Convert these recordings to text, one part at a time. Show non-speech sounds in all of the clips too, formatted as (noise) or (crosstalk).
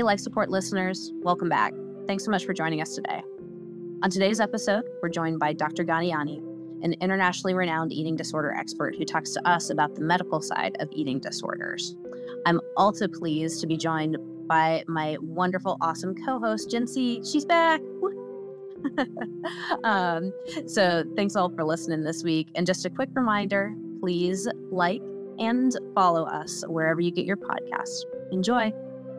Hey, life support listeners, welcome back. Thanks so much for joining us today. On today's episode, we're joined by Dr. Gaudiani, an internationally renowned eating disorder expert who talks to us about the medical side of eating disorders. I'm also pleased to be joined by my wonderful, awesome co host, Jinsey. She's back. (laughs) um, so, thanks all for listening this week. And just a quick reminder please like and follow us wherever you get your podcasts. Enjoy.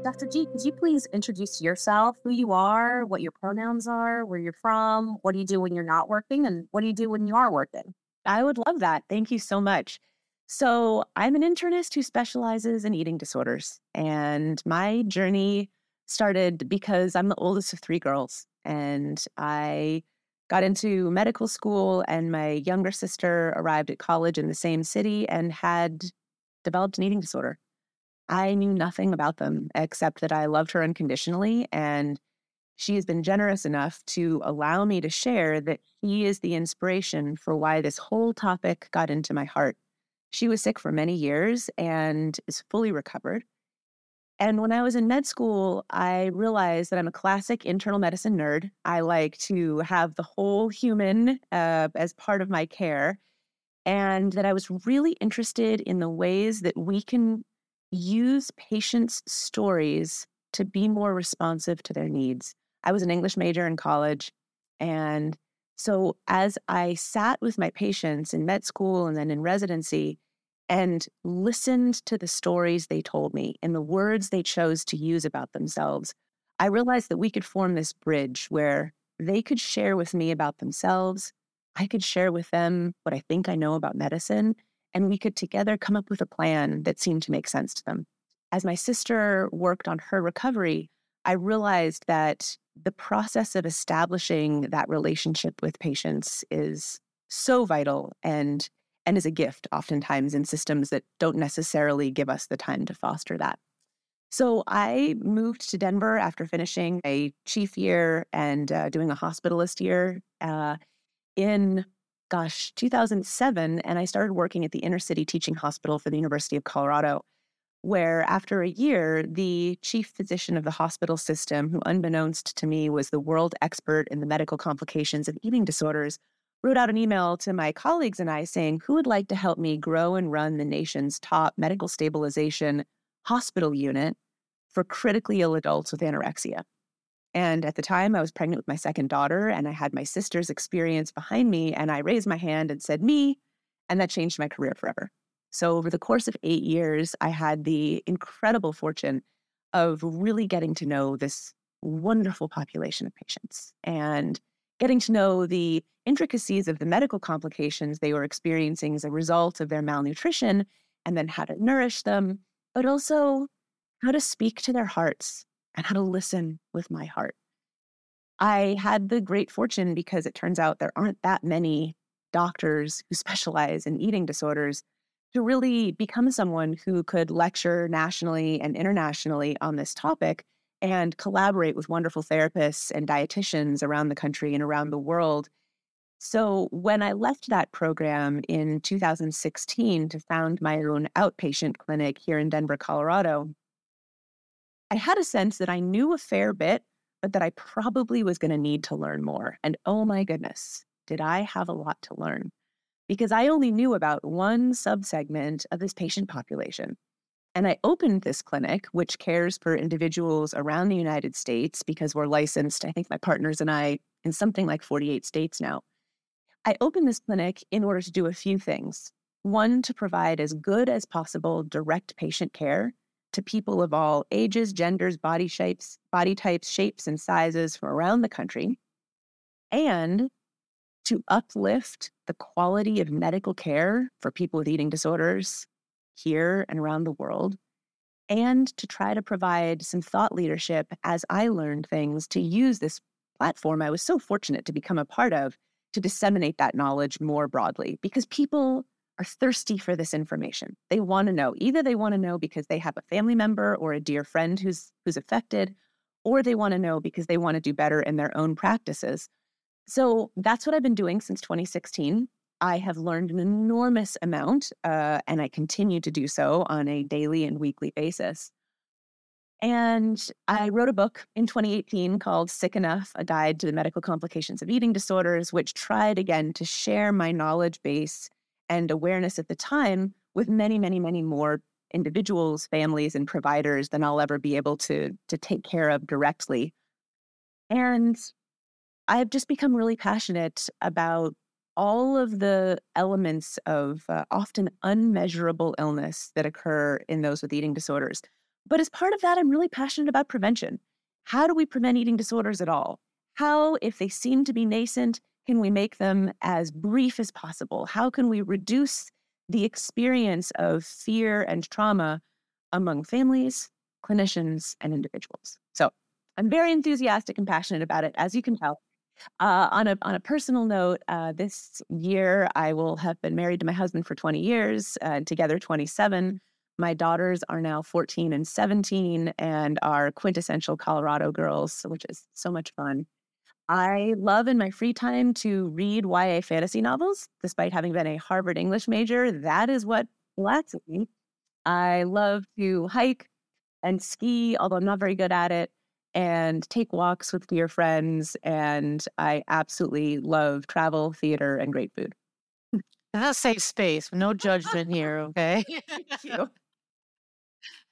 Dr. G, could you please introduce yourself, who you are, what your pronouns are, where you're from, what do you do when you're not working, and what do you do when you are working? I would love that. Thank you so much. So, I'm an internist who specializes in eating disorders, and my journey started because I'm the oldest of three girls, and I got into medical school, and my younger sister arrived at college in the same city and had developed an eating disorder. I knew nothing about them except that I loved her unconditionally. And she has been generous enough to allow me to share that he is the inspiration for why this whole topic got into my heart. She was sick for many years and is fully recovered. And when I was in med school, I realized that I'm a classic internal medicine nerd. I like to have the whole human uh, as part of my care, and that I was really interested in the ways that we can use patients' stories to be more responsive to their needs. I was an English major in college. And so as I sat with my patients in med school and then in residency and listened to the stories they told me and the words they chose to use about themselves, I realized that we could form this bridge where they could share with me about themselves. I could share with them what I think I know about medicine and we could together come up with a plan that seemed to make sense to them. As my sister worked on her recovery, I realized that the process of establishing that relationship with patients is so vital and and is a gift oftentimes in systems that don't necessarily give us the time to foster that. So I moved to Denver after finishing a chief year and uh, doing a hospitalist year uh, in gosh, 2007. And I started working at the inner city teaching hospital for the University of Colorado, where after a year, the chief physician of the hospital system, who unbeknownst to me was the world expert in the medical complications of eating disorders, wrote out an email to my colleagues and I saying, Who would like to help me grow and run the nation's top medical stabilization hospital unit for critically ill adults with anorexia? And at the time, I was pregnant with my second daughter, and I had my sister's experience behind me. And I raised my hand and said, Me. And that changed my career forever. So, over the course of eight years, I had the incredible fortune of really getting to know this wonderful population of patients and getting to know the intricacies of the medical complications they were experiencing as a result of their malnutrition, and then how to nourish them, but also how to speak to their hearts and how to listen with my heart. I had the great fortune because it turns out there aren't that many doctors who (laughs) specialize in eating disorders to really become someone who could lecture nationally and internationally on this topic and collaborate with wonderful therapists and dietitians around the country and around the world. So, when I left that program in 2016 to found my own outpatient clinic here in Denver, Colorado, I had a sense that I knew a fair bit, but that I probably was going to need to learn more. And oh my goodness, did I have a lot to learn? Because I only knew about one subsegment of this patient population. And I opened this clinic, which cares for individuals around the United States because we're licensed, I think my partners and I, in something like 48 states now. I opened this clinic in order to do a few things. One, to provide as good as possible direct patient care to people of all ages, genders, body shapes, body types, shapes, and sizes from around the country, and to uplift the quality of medical care for people with eating disorders here and around the world, and to try to provide some thought leadership as I learned things to use this platform I was so fortunate to become a part of to disseminate that knowledge more broadly because people are thirsty for this information. They want to know. Either they want to know because they have a family member or a dear friend who's who's affected, or they want to know because they want to do better in their own practices. So that's what I've been doing since 2016. I have learned an enormous amount, uh, and I continue to do so on a daily and weekly basis. And I wrote a book in 2018 called Sick Enough A Guide to the Medical Complications of Eating Disorders, which tried again to share my knowledge base and awareness at the time with many, many, many more individuals, families, and providers than I'll ever be able to, to take care of directly. And I've just become really passionate about all of the elements of uh, often unmeasurable illness that occur in those with eating disorders. But as part of that, I'm really passionate about prevention. How do we prevent eating disorders at all? How, if they seem to be nascent, can we make them as brief as possible? How can we reduce the experience of fear and trauma among families, clinicians, and individuals? So I'm very enthusiastic and passionate about it, as you can tell. Uh, on a on a personal note, uh, this year I will have been married to my husband for 20 years, uh, together 27. My daughters are now 14 and 17 and are quintessential Colorado girls, which is so much fun. I love in my free time to read YA fantasy novels, despite having been a Harvard English major. That is what lets me. I love to hike and ski, although I'm not very good at it and take walks with dear friends. And I absolutely love travel, theater, and great food. That's a safe space. No judgment here, (laughs) okay? Thank you. (laughs)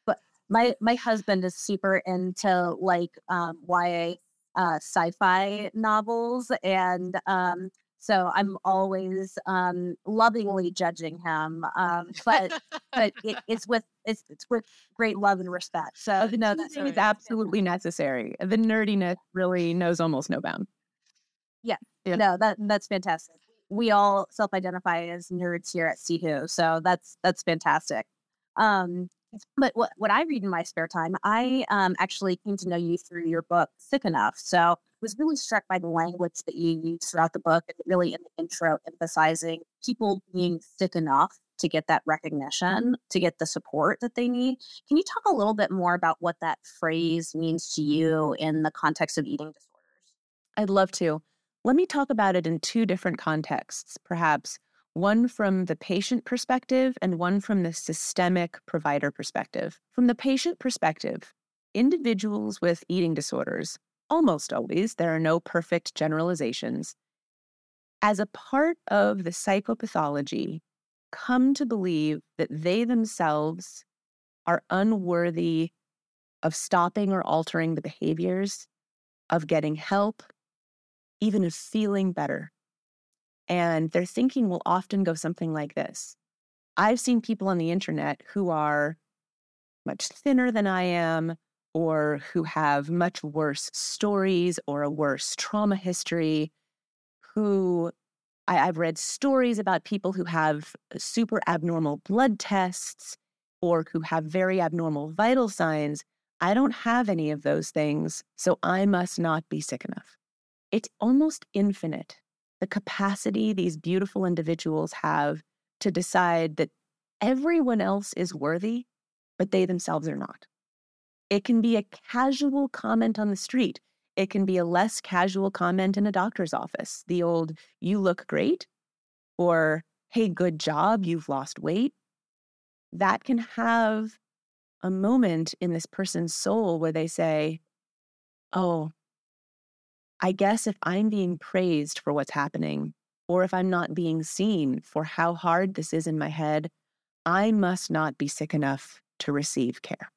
But my my husband is super into like um, YA uh, sci-fi novels, and um, so I'm always um, lovingly judging him. Um, (laughs) but but it, it's with it's, it's with great love and respect. So no, that's It's absolutely necessary. The nerdiness really knows almost no bound. Yeah. Yeah. No, that that's fantastic. We all self-identify as nerds here at CHU, so that's that's fantastic. Um, but what what I read in my spare time, I um actually came to know you through your book, Sick Enough. So was really struck by the language that you use throughout the book and really in the intro emphasizing people being sick enough to get that recognition, to get the support that they need. Can you talk a little bit more about what that phrase means to you in the context of eating disorders? I'd love to. Let me talk about it in two different contexts, perhaps one from the patient perspective and one from the systemic provider perspective. From the patient perspective, individuals with eating disorders, almost always, there are no perfect generalizations, as a part of the psychopathology, come to believe that they themselves are unworthy of stopping or altering the behaviors, of getting help, even of feeling better. And their thinking will often go something like this I've seen people on the internet who are much thinner than I am, or who have much worse stories or a worse trauma history, who I, have read stories about people who have uh, super abnormal blood tests or who have very abnormal vital signs. I don't have any of those things, so I must not be sick enough. It's almost infinite the capacity these beautiful individuals have to decide that everyone else is worthy, but they themselves are not. It can be a casual comment on the street. It can be a less casual comment in a doctor's office. The old, you look great, or hey, good job, you've lost weight. That can have a moment in this person's soul where they say, oh, I guess if I'm being praised for what's happening, or if I'm not being seen for how hard this is in my head, I must not be sick enough to receive care.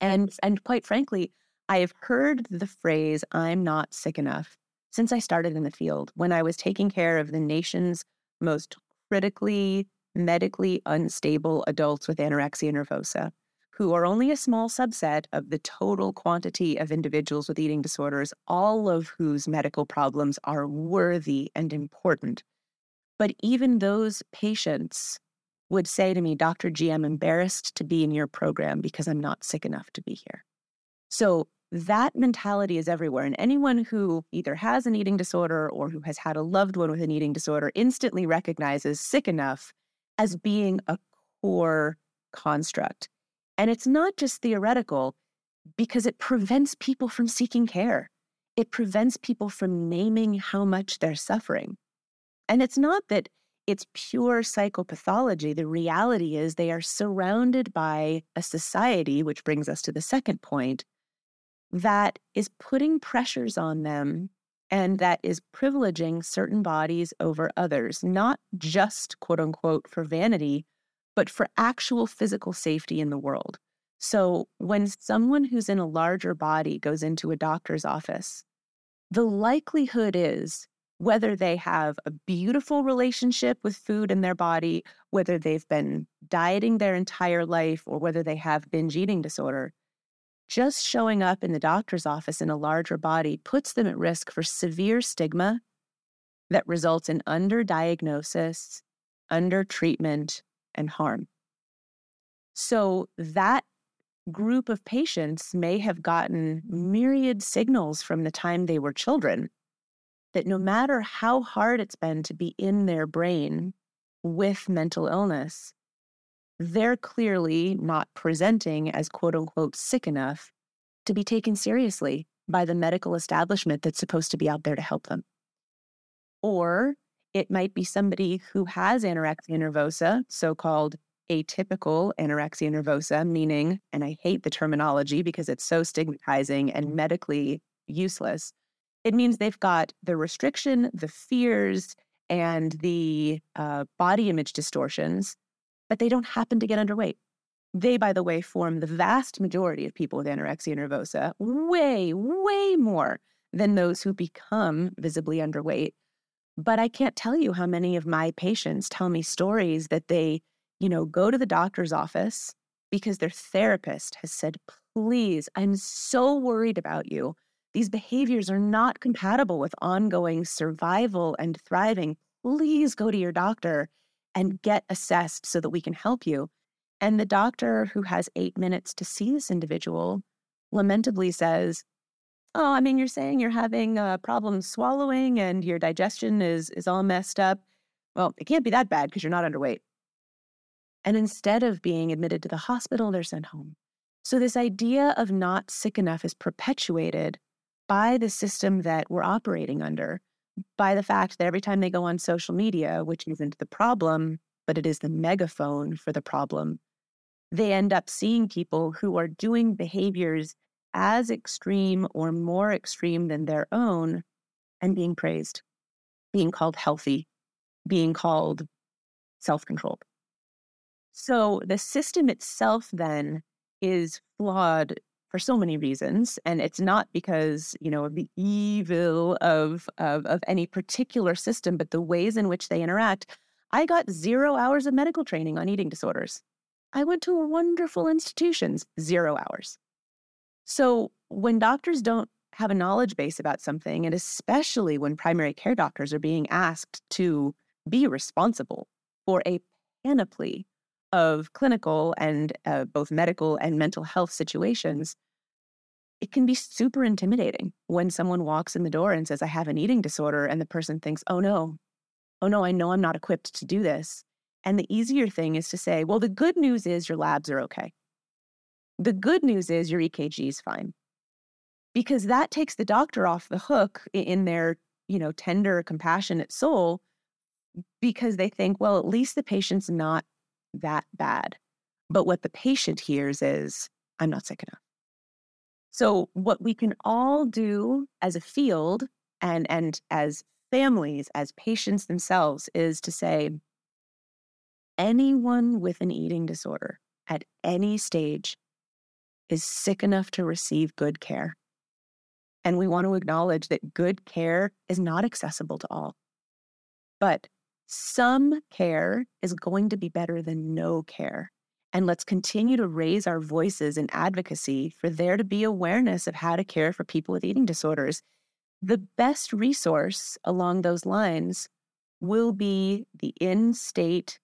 And, and quite frankly, I have heard the phrase, I'm not sick enough, since I started in the field when I was taking care of the nation's most critically medically unstable adults with anorexia nervosa who are only a small subset of the total quantity of individuals with eating disorders, all of whose medical problems are worthy and important. But even those patients would say to me, Dr. G, I'm embarrassed to be in your program because I'm not sick enough to be here. So that mentality is everywhere. And anyone who either has an eating disorder or who has had a loved one with an eating disorder instantly recognizes sick enough as being a core construct. And it's not just theoretical because it prevents people from seeking care. It prevents people from naming how much they're suffering. And it's not that it's pure psychopathology. The reality is they are surrounded by a society, which brings us to the second point, that is putting pressures on them and that is privileging certain bodies over others, not just quote unquote for vanity, but for actual physical safety in the world. So when someone who's in a larger body goes into a doctor's office, the likelihood is whether they have a beautiful relationship with food in their body, whether they've been dieting their entire life, or whether they have binge eating disorder, just showing up in the doctor's office in a larger body puts them at risk for severe stigma that results in underdiagnosis, undertreatment, and harm. So that group of patients may have gotten myriad signals from the time they were children that no matter how hard it's been to be in their brain with mental illness, they're clearly not presenting as quote unquote sick enough to be taken seriously by the medical establishment that's supposed to be out there to help them. Or it might be somebody who has anorexia nervosa, so called atypical anorexia nervosa, meaning, and I hate the terminology because it's so stigmatizing and medically useless. It means they've got the restriction, the fears, and the uh, body image distortions but they don't happen to get underweight. They, by the way, form the vast majority of people with anorexia nervosa, way, way more than those who become visibly underweight. But I can't tell you how many of my patients tell me stories that they, you know, go to the doctor's office because their therapist has said, please, I'm so worried about you. These behaviors are not compatible with ongoing survival and thriving. Please go to your doctor and get assessed so that we can help you. And the doctor who has eight minutes to see this individual lamentably says, Oh, I mean, you're saying you're having a problem swallowing and your digestion is, is all messed up. Well, it can't be that bad because you're not underweight. And instead of being admitted to the hospital, they're sent home. So, this idea of not sick enough is perpetuated by the system that we're operating under by the fact that every time they go on social media, which isn't the problem, but it is the megaphone for the problem, they end up seeing people who are doing behaviors as extreme or more extreme than their own and being praised, being called healthy, being called self controlled. So the system itself then is flawed for so many reasons and it's not because you know of the evil of, of of any particular system but the ways in which they interact. I got zero hours of medical training on eating disorders. I went to wonderful institutions zero hours so when doctors don't have a knowledge base about something and especially when primary care doctors are being asked to be responsible for a panoply of clinical and uh, both medical and mental health situations, it can be super intimidating when someone walks in the door and says, I have an eating disorder, and the person thinks, oh no, oh no, I know I'm not equipped to do this. And the easier thing is to say, well, the good news is your labs are okay. The good news is your EKG is fine. Because that takes the doctor off the hook in their, you know, tender, compassionate soul because they think, well, at least the patient's not that bad. But what the patient hears is, I'm not sick enough. So, what we can all do as a field and, and as families, as patients themselves, is to say, anyone with an eating disorder at any stage is sick enough to receive good care. And we want to acknowledge that good care is not accessible to all. But some care is going to be better than no care. And let's continue to raise our voices in advocacy for there to be awareness of how to care for people with eating disorders. The best resource along those lines will be the in state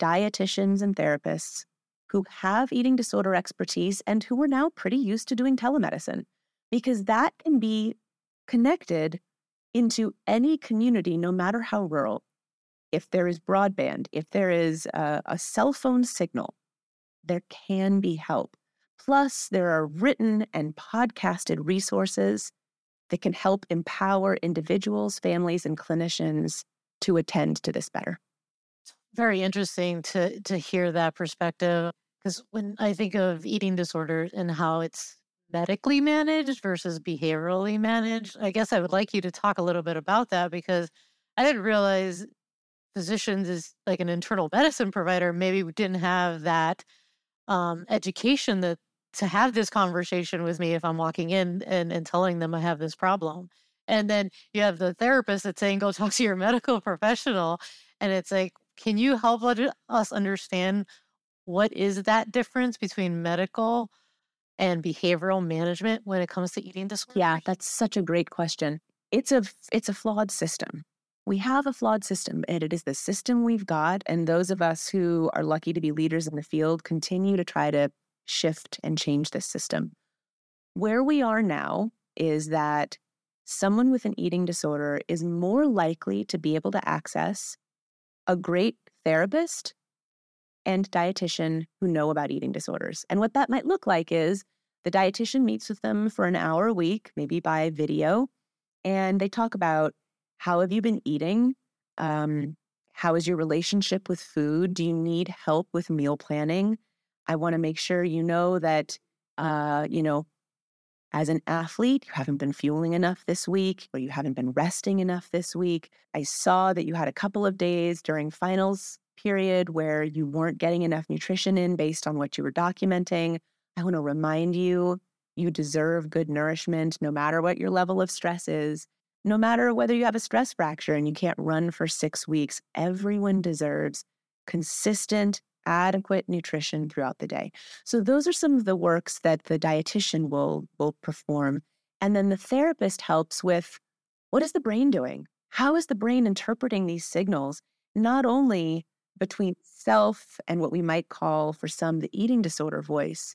dietitians and therapists who have eating disorder expertise and who are now pretty used to doing telemedicine, because that can be connected into any community, no matter how rural if there is broadband, if there is a, a cell phone signal, there can be help. Plus, there are written and podcasted resources that can help empower individuals, families, and clinicians to attend to this better. Very interesting to to hear that perspective because when I think of eating disorders and how it's medically managed versus behaviorally managed, I guess I would like you to talk a little bit about that because I didn't realize physicians is like an internal medicine provider maybe we didn't have that um, education that to have this conversation with me if I'm walking in and, and telling them I have this problem. And then you have the therapist that's saying, go talk to your (laughs) medical professional. And it's like, can you help us understand what is that difference between medical and behavioral management when it comes to eating disorders? Yeah, that's such a great question. It's a it's a flawed system. We have a flawed system, and it is the system we've got. And those of us who are lucky to be leaders in the field continue to try to shift and change this system. Where we are now is that someone with an eating disorder is more likely to be able to access a great therapist and dietitian who know about eating disorders. And what that might look like is the dietitian meets with them for an hour a week, maybe by video, and they talk about how have you been eating? Um, how is your relationship with food? Do you need help with meal planning? I want to make sure you know that, uh, you know, as an athlete, you haven't been fueling enough this week, or you haven't been resting enough this week. I saw that you had a couple of days during finals period where you weren't getting enough nutrition in based on what you were documenting. I want to remind you you deserve good nourishment no matter what your level of stress is. No matter whether you have a stress fracture and you can't run for six weeks, everyone deserves consistent, adequate nutrition throughout the day. So those are some of the works that the dietitian will will perform. And then the therapist helps with what is the brain doing? How is the brain interpreting these signals, not only between self and what we might call for some the eating disorder voice,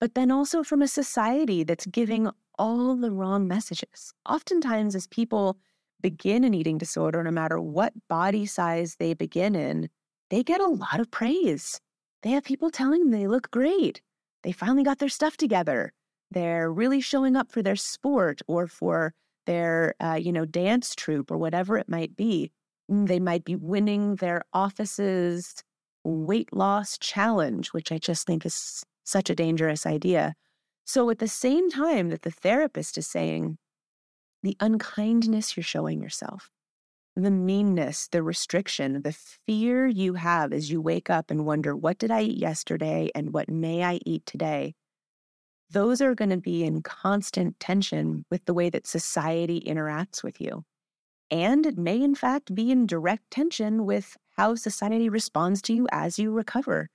but then also from a society that's giving all the wrong messages. Oftentimes, as people begin an eating disorder, no matter what body size they begin in, they get a lot of praise. They have people telling them they look great. They finally got their stuff together. They're really showing up for their sport or for their, uh, you know, dance troupe or whatever it might be. Mm, they might be winning their office's weight loss challenge, which I just think is such a dangerous idea. So, at the same time that the therapist is saying, the unkindness you're showing yourself, the meanness, the restriction, the fear you have as you wake up and wonder, what did I eat yesterday and what may I eat today? Those are going to be in constant tension with the way that society interacts with you. And it may, in fact, be in direct tension with how society responds to you as you recover.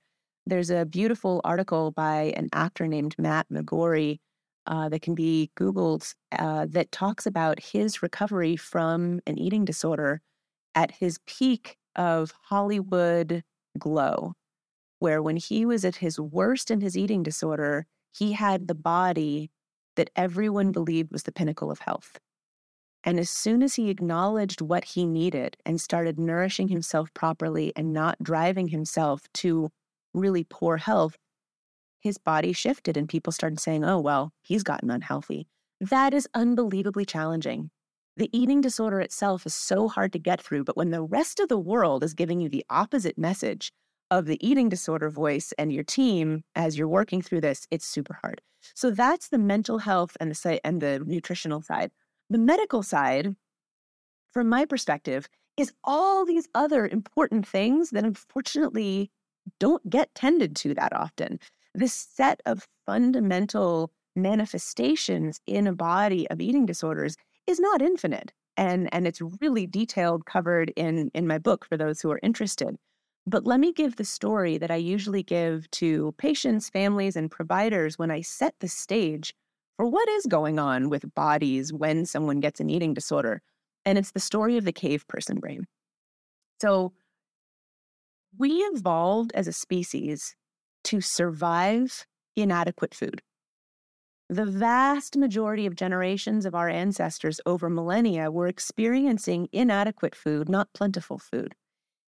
There's a beautiful article by an actor named Matt McGorry uh, that can be Googled uh, that talks about his recovery from an eating disorder at his peak of Hollywood glow, where when he was at his worst in his eating disorder, he had the body that everyone believed was the pinnacle of health. And as soon as he acknowledged what he needed and started nourishing himself properly and not driving himself to really poor health, his body shifted and people started saying, oh, well, he's gotten unhealthy. That is unbelievably challenging. The eating disorder itself is so hard to get through, but when the rest of the world is giving you the opposite message of the eating disorder voice and your team as you're working through this, it's super hard. So that's the mental health and the and the nutritional side. The medical side, from my perspective, is all these other important things that unfortunately don't get tended to that often. This set of fundamental manifestations in a body of eating disorders is not infinite. And, and it's really detailed, covered in, in my book for those who are interested. But let me give the story that I usually give to patients, families, and providers when I set the stage for what is going on with bodies when someone gets an eating disorder. And it's the story of the cave person brain. So, we evolved as a species to survive inadequate food. The vast majority of generations of our ancestors over millennia were experiencing inadequate food, not plentiful food.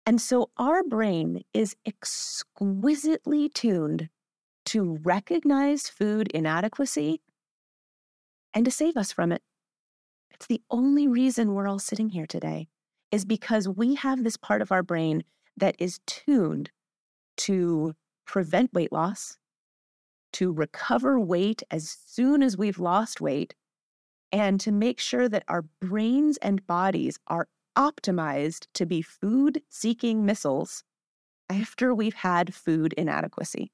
And so our brain is exquisitely tuned to recognize food inadequacy and to save us from it. It's the only reason we're all sitting here today, is because we have this part of our brain that is tuned to prevent weight loss, to recover weight as soon as we've lost weight, and to make sure that our brains and bodies are optimized to be food seeking missiles after we've had food inadequacy,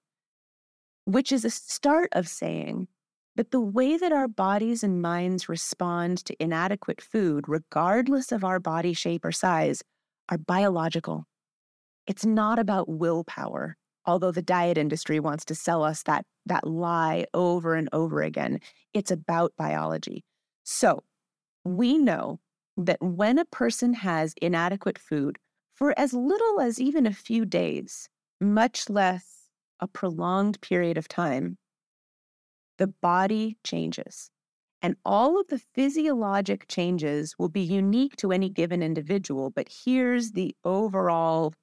which is a start of saying that the way that our bodies and minds respond to inadequate food, regardless of our body shape or size, are biological. It's not about willpower, although the diet industry wants to sell us that, that lie over and over again. It's about biology. So we know that when a person has inadequate food for as little as even a few days, much less a prolonged period of time, the body changes. And all of the physiologic changes will be unique to any given individual, but here's the overall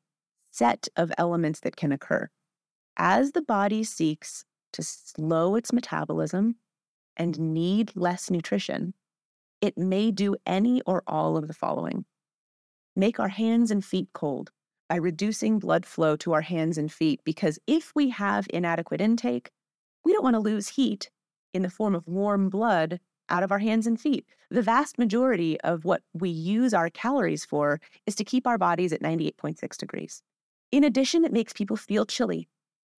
set of elements that can occur. As the body seeks to slow its metabolism and need less nutrition, it may do any or all of the following make our hands and feet cold by reducing blood flow to our hands and feet, because if we have inadequate intake, we don't want to lose heat in the form of warm blood out of our hands and feet. The vast majority of what we use our calories for is to keep our bodies at 98.6 degrees. In addition, it makes people feel chilly.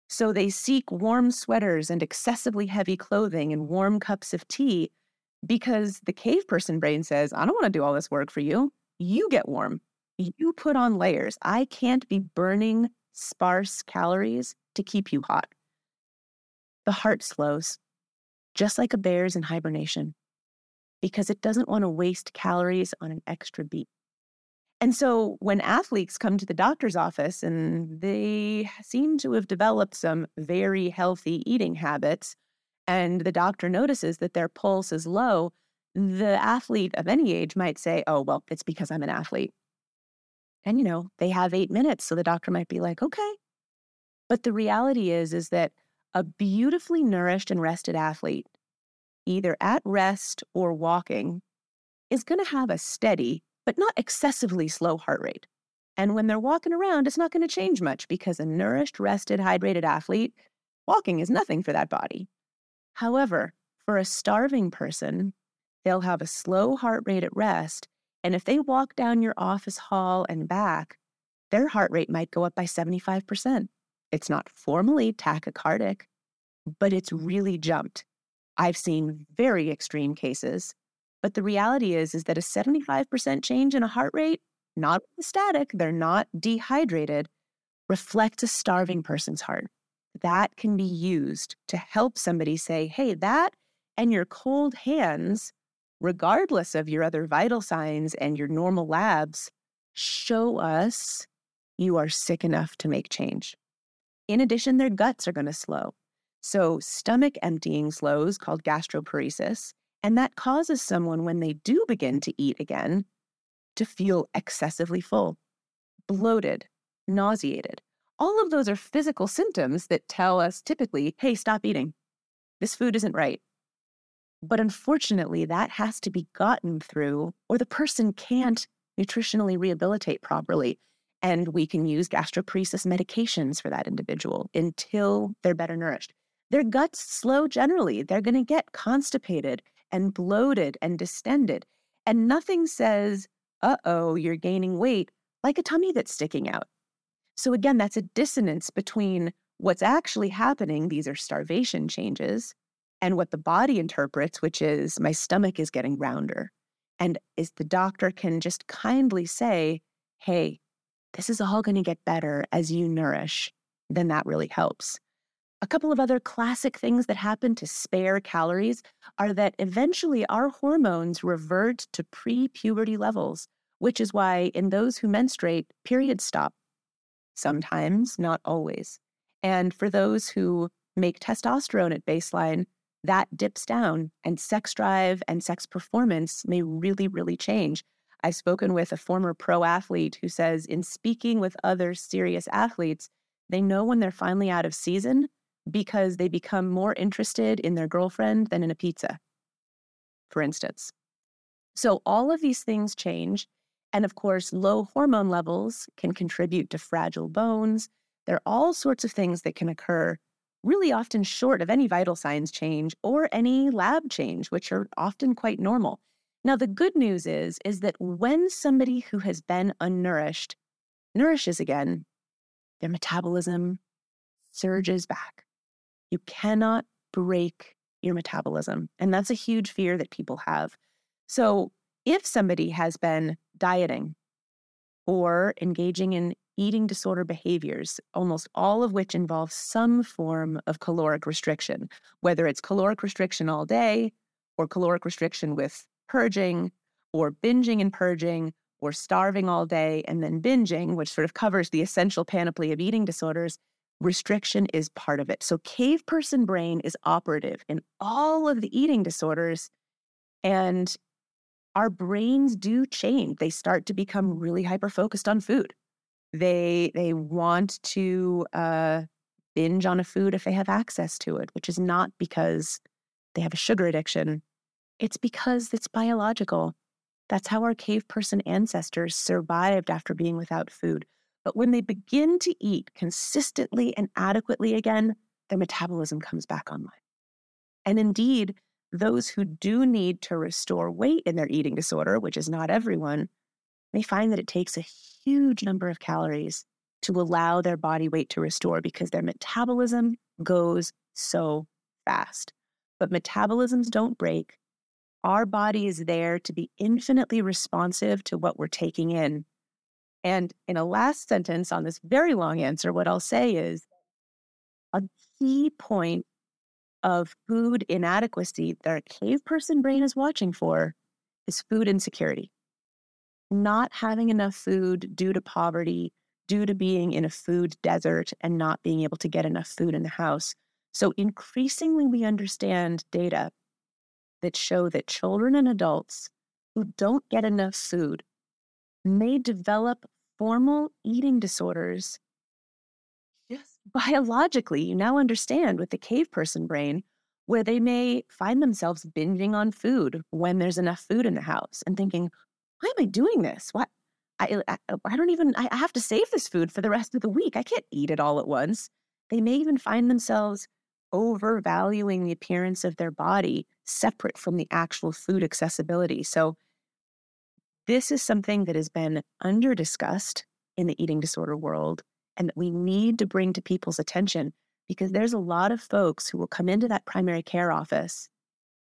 So they seek warm sweaters and excessively heavy clothing and warm cups of tea because the cave person brain says, I don't want to do all this work for you. You get warm. You put on layers. I can't be burning sparse calories to keep you hot. The heart slows just like a bear's in hibernation, because it doesn't want to waste calories on an extra beat. And so when athletes come to the doctor's office and they seem to have developed some very healthy eating habits, and the doctor notices that their pulse is low, the athlete of any age might say, Oh, well, it's because I'm an athlete. And, you know, they have eight minutes. So the doctor might be like, Okay. But the reality is, is that a beautifully nourished and rested athlete, either at rest or walking, is going to have a steady, but not excessively slow heart rate. And when they're walking around, it's not going to change much because a nourished, rested, hydrated athlete, walking is nothing for that body. However, for a starving person, they'll have a slow heart rate at rest. And if they walk down your office hall and back, their heart rate might go up by 75%. It's not formally tachycardic, but it's really jumped. I've seen very extreme cases, but the reality is is that a 75% change in a heart rate, not static, they're not dehydrated, reflects a starving person's heart. That can be used to help somebody say, "Hey, that and your cold hands, regardless of your other vital signs and your normal labs, show us you are sick enough to make change." In addition, their guts are going to slow. So, stomach emptying slows called gastroparesis, and that causes someone, when they do begin to eat again, to feel excessively full, bloated, nauseated. All of those are physical symptoms that tell us typically, hey, stop eating. This food isn't right. But unfortunately, that has to be gotten through, or the person can't nutritionally rehabilitate properly. And we can use gastroparesis medications for that individual until they're better nourished. Their guts slow generally. They're going to get constipated and bloated and distended. And nothing says, uh oh, you're gaining weight like a tummy that's sticking out. So, again, that's a dissonance between what's actually happening, these are starvation changes, and what the body interprets, which is my stomach is getting rounder. And is the doctor can just kindly say, hey, this is all going to get better as you nourish, then that really helps. A couple of other classic things that happen to spare calories are that eventually our hormones revert to pre puberty levels, which is why in those who menstruate, periods stop. Sometimes, not always. And for those who make testosterone at baseline, that dips down, and sex drive and sex performance may really, really change. I've spoken with a former pro athlete who says, in speaking with other serious athletes, they know when they're finally out of season because they become more interested in their girlfriend than in a pizza, for instance. So all of these things change. And of course, low hormone levels can contribute to fragile bones. There are all sorts of things that can occur really often short of any vital signs change or any lab change, which are often quite normal. Now, the good news is, is that when somebody who has been unnourished nourishes again, their metabolism surges back. You cannot break your metabolism. And that's a huge fear that people have. So, if somebody has been dieting or engaging in eating disorder behaviors, almost all of which involve some form of caloric restriction, whether it's caloric restriction all day or caloric restriction with purging or binging and purging or starving all day and then binging, which sort of covers the essential panoply of eating disorders, restriction is part of it. So, cave person brain is operative in all of the eating disorders. And our brains do change. They start to become really hyper focused on food. They they want to uh, binge on a food if they have access to it, which is not because they have a sugar addiction. It's because it's biological. That's how our cave person ancestors survived after being without food. But when they begin to eat consistently and adequately again, their metabolism comes back online. And indeed, those who do need to restore weight in their eating disorder, which is not everyone, may find that it takes a huge number of calories to allow their body weight to restore because their metabolism goes so fast. But metabolisms don't break. Our body is there to be infinitely responsive to what we're taking in. And in a last sentence on this very long answer, what I'll say is a key point of food inadequacy that our cave person brain is watching for is food insecurity. Not having enough food due to poverty, due to being in a food desert and not being able to get enough food in the house. So, increasingly, we understand data that show that children and adults who don't get enough food may develop formal eating disorders Yes. biologically. You now understand with the cave person brain where they may find themselves binging on food when there's enough food in the house and thinking, why am I doing this? What? I, I, I don't even, I have to save this food for the rest of the week. I can't eat it all at once. They may even find themselves overvaluing the appearance of their body separate from the actual food accessibility. So, this is something that has been under discussed in the eating disorder world and that we need to bring to people's attention because there's a lot of folks who will come into that primary care office,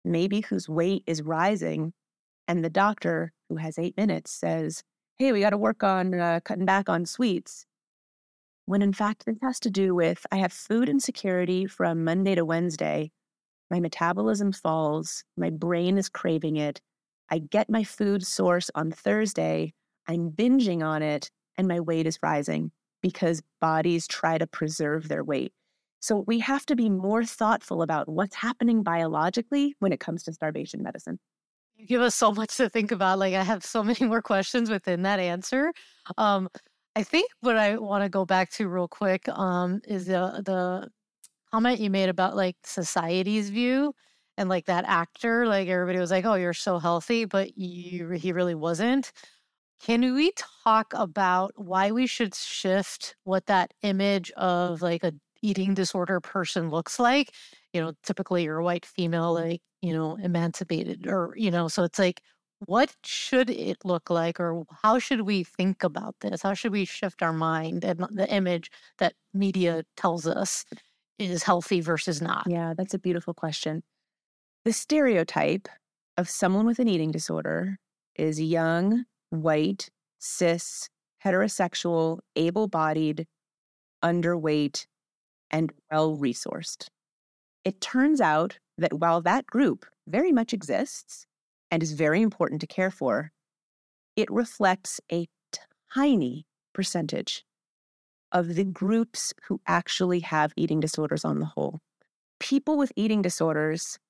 maybe whose weight is rising, and the doctor who has eight minutes says, Hey, we got to work on uh, cutting back on sweets. When in fact, this has to do with I have food insecurity from Monday to Wednesday. My metabolism falls, my brain is craving it. I get my food source on Thursday, I'm binging on it, and my weight is rising because bodies try to preserve their weight. So we have to be more thoughtful about what's happening biologically when it comes to starvation medicine. You give us so much to think about. Like I have so (laughs) many more questions within that answer. Um, I think what I want to go back to real quick um, is the the comment you made about like society's view and like that actor. Like everybody was like, "Oh, you're so healthy," but you he really wasn't. Can we talk about why we should shift what that image of like a eating disorder person looks like. You know, typically you're a white female, like, you know, emancipated or, you know, so it's like, what should it look like or how should we think about this? How should we shift our mind and the image that media tells us is healthy versus not? Yeah, that's a beautiful question. The stereotype of someone with an eating disorder is young, white, cis, heterosexual, able bodied, underweight, and well resourced. It turns out that while that group very much exists and is very important to care for, it reflects a tiny percentage of the groups who actually have eating disorders on the whole. People with eating disorders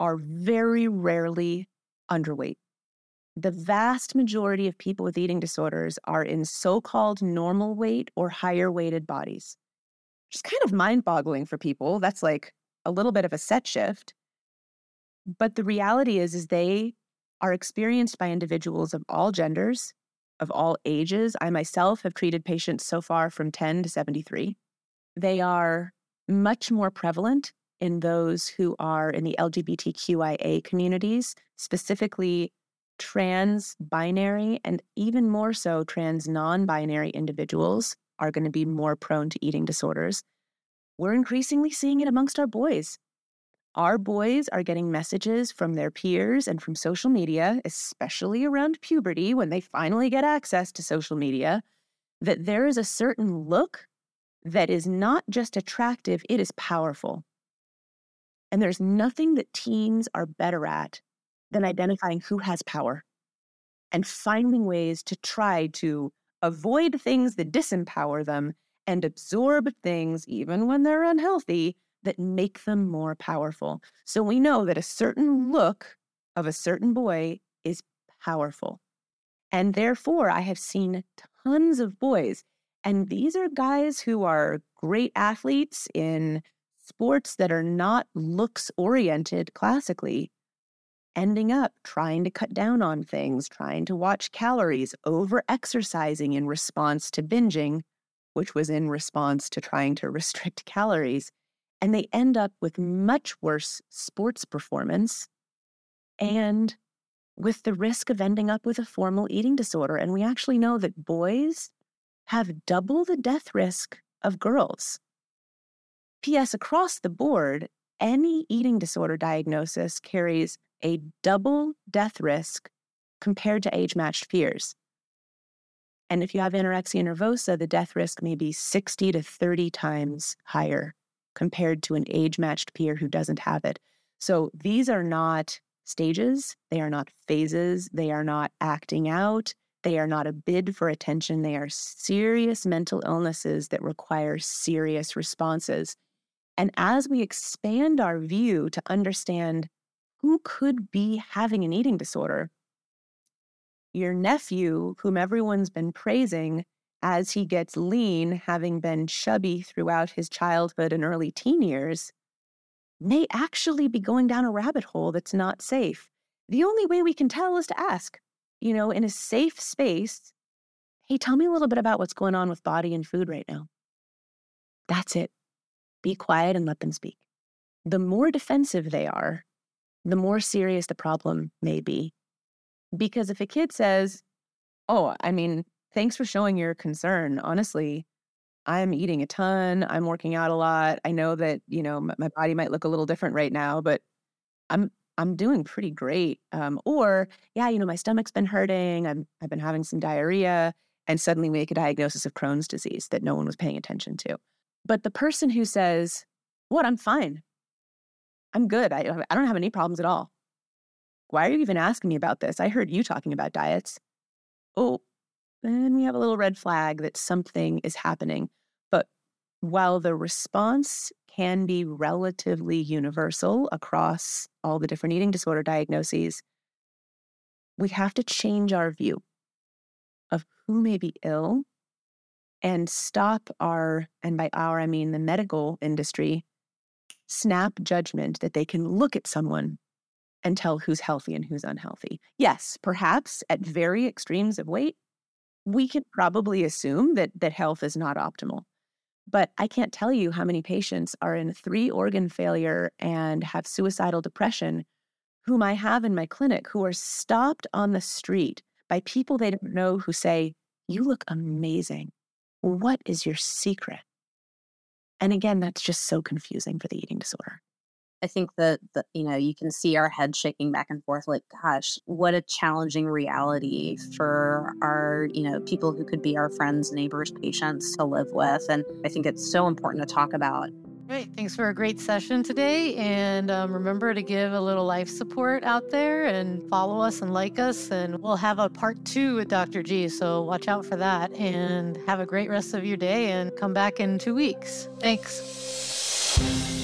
are very rarely underweight. The vast majority of people with eating disorders are in so called normal weight or higher weighted bodies just kind of mind boggling for people. That's like a little bit of a set shift. But the reality is, is they are experienced by individuals of all genders, of all ages. I myself have treated patients so far from 10 to 73. They are much more prevalent in those who are in the LGBTQIA communities, specifically trans binary and even more so trans non binary individuals are going to be more prone to eating disorders. We're increasingly seeing it amongst our boys. Our boys are getting messages from their peers and from social media, especially around puberty when they finally get access to social media, that there is a certain look that is not just attractive, it is powerful. And there's nothing that teens are better at than mm-hmm. identifying who has power and finding ways to try to avoid things that disempower them and absorb things, even when they're unhealthy, that make them more powerful. So we know that a certain look of a certain boy is powerful. And therefore, I have seen tons of boys, and these are guys who are great athletes in sports that are not looks oriented classically, ending up trying to cut down on things, trying to watch calories, over exercising in response to binging, which was in response to trying to (laughs) restrict calories. And they end up with much worse sports performance and with the risk of ending up with a formal eating disorder. And we actually know that boys have double the death risk of girls. P.S. Across the board, any eating disorder diagnosis carries a double death risk compared to age matched peers. And if you have anorexia nervosa, the death risk may be 60 to 30 times higher compared to an age matched peer who doesn't have it. So these are not stages, they are not phases, they are not acting out, they are not a bid for attention. They are serious mental illnesses that require serious responses. And as we expand our view to understand who could be having an eating disorder, your nephew, whom everyone's been praising, as he gets lean, having been chubby throughout his childhood and early teen years, may actually be going down a rabbit hole that's not safe. The only way we can tell is to ask, you know, in a safe space, hey, tell me a little bit about what's going on with body and food right now. That's it. Be quiet and let them speak. The more defensive they are, the more serious the problem may be. Because if a kid says, Oh, I mean, thanks for showing your concern. Honestly, I'm eating a ton. I'm working out a lot. I know that, you know, my, body might look a little different right now, but I'm I'm doing pretty great. Um, or, yeah, you know, my stomach's been hurting. I'm, I've been having some diarrhea, and suddenly we make a diagnosis of Crohn's disease that no one was paying attention to. But the person who says, What? I'm fine. I'm good. I, I don't have any problems at all. Why are you even asking me about this? I heard you talking about diets. Oh, then we have a little red flag that something is happening. But while the response can be relatively universal across all the different eating disorder diagnoses, we have to change our view of who may be ill and stop our, and by our, I mean the medical industry, snap judgment that they can look at someone and tell who's healthy and who's unhealthy. Yes, perhaps at very extremes of weight, we can probably assume that that health is not optimal. But I can't tell you how many patients are in three organ failure and have suicidal depression whom I have in my clinic who are stopped on the street by people they don't know who say, You look amazing. What is your secret? And again, that's just so confusing for the eating disorder. I think that, you know you can see our head shaking back and forth like gosh what a challenging reality for our you know people who could be our friends neighbors patients to live with and I think it's so important to talk about Great. Thanks for a great session today. And um, remember to give a little life support out there and follow us and like us. And we'll have a part two with Dr. G. So watch out for that and have a great rest of your day and come back in two weeks. Thanks.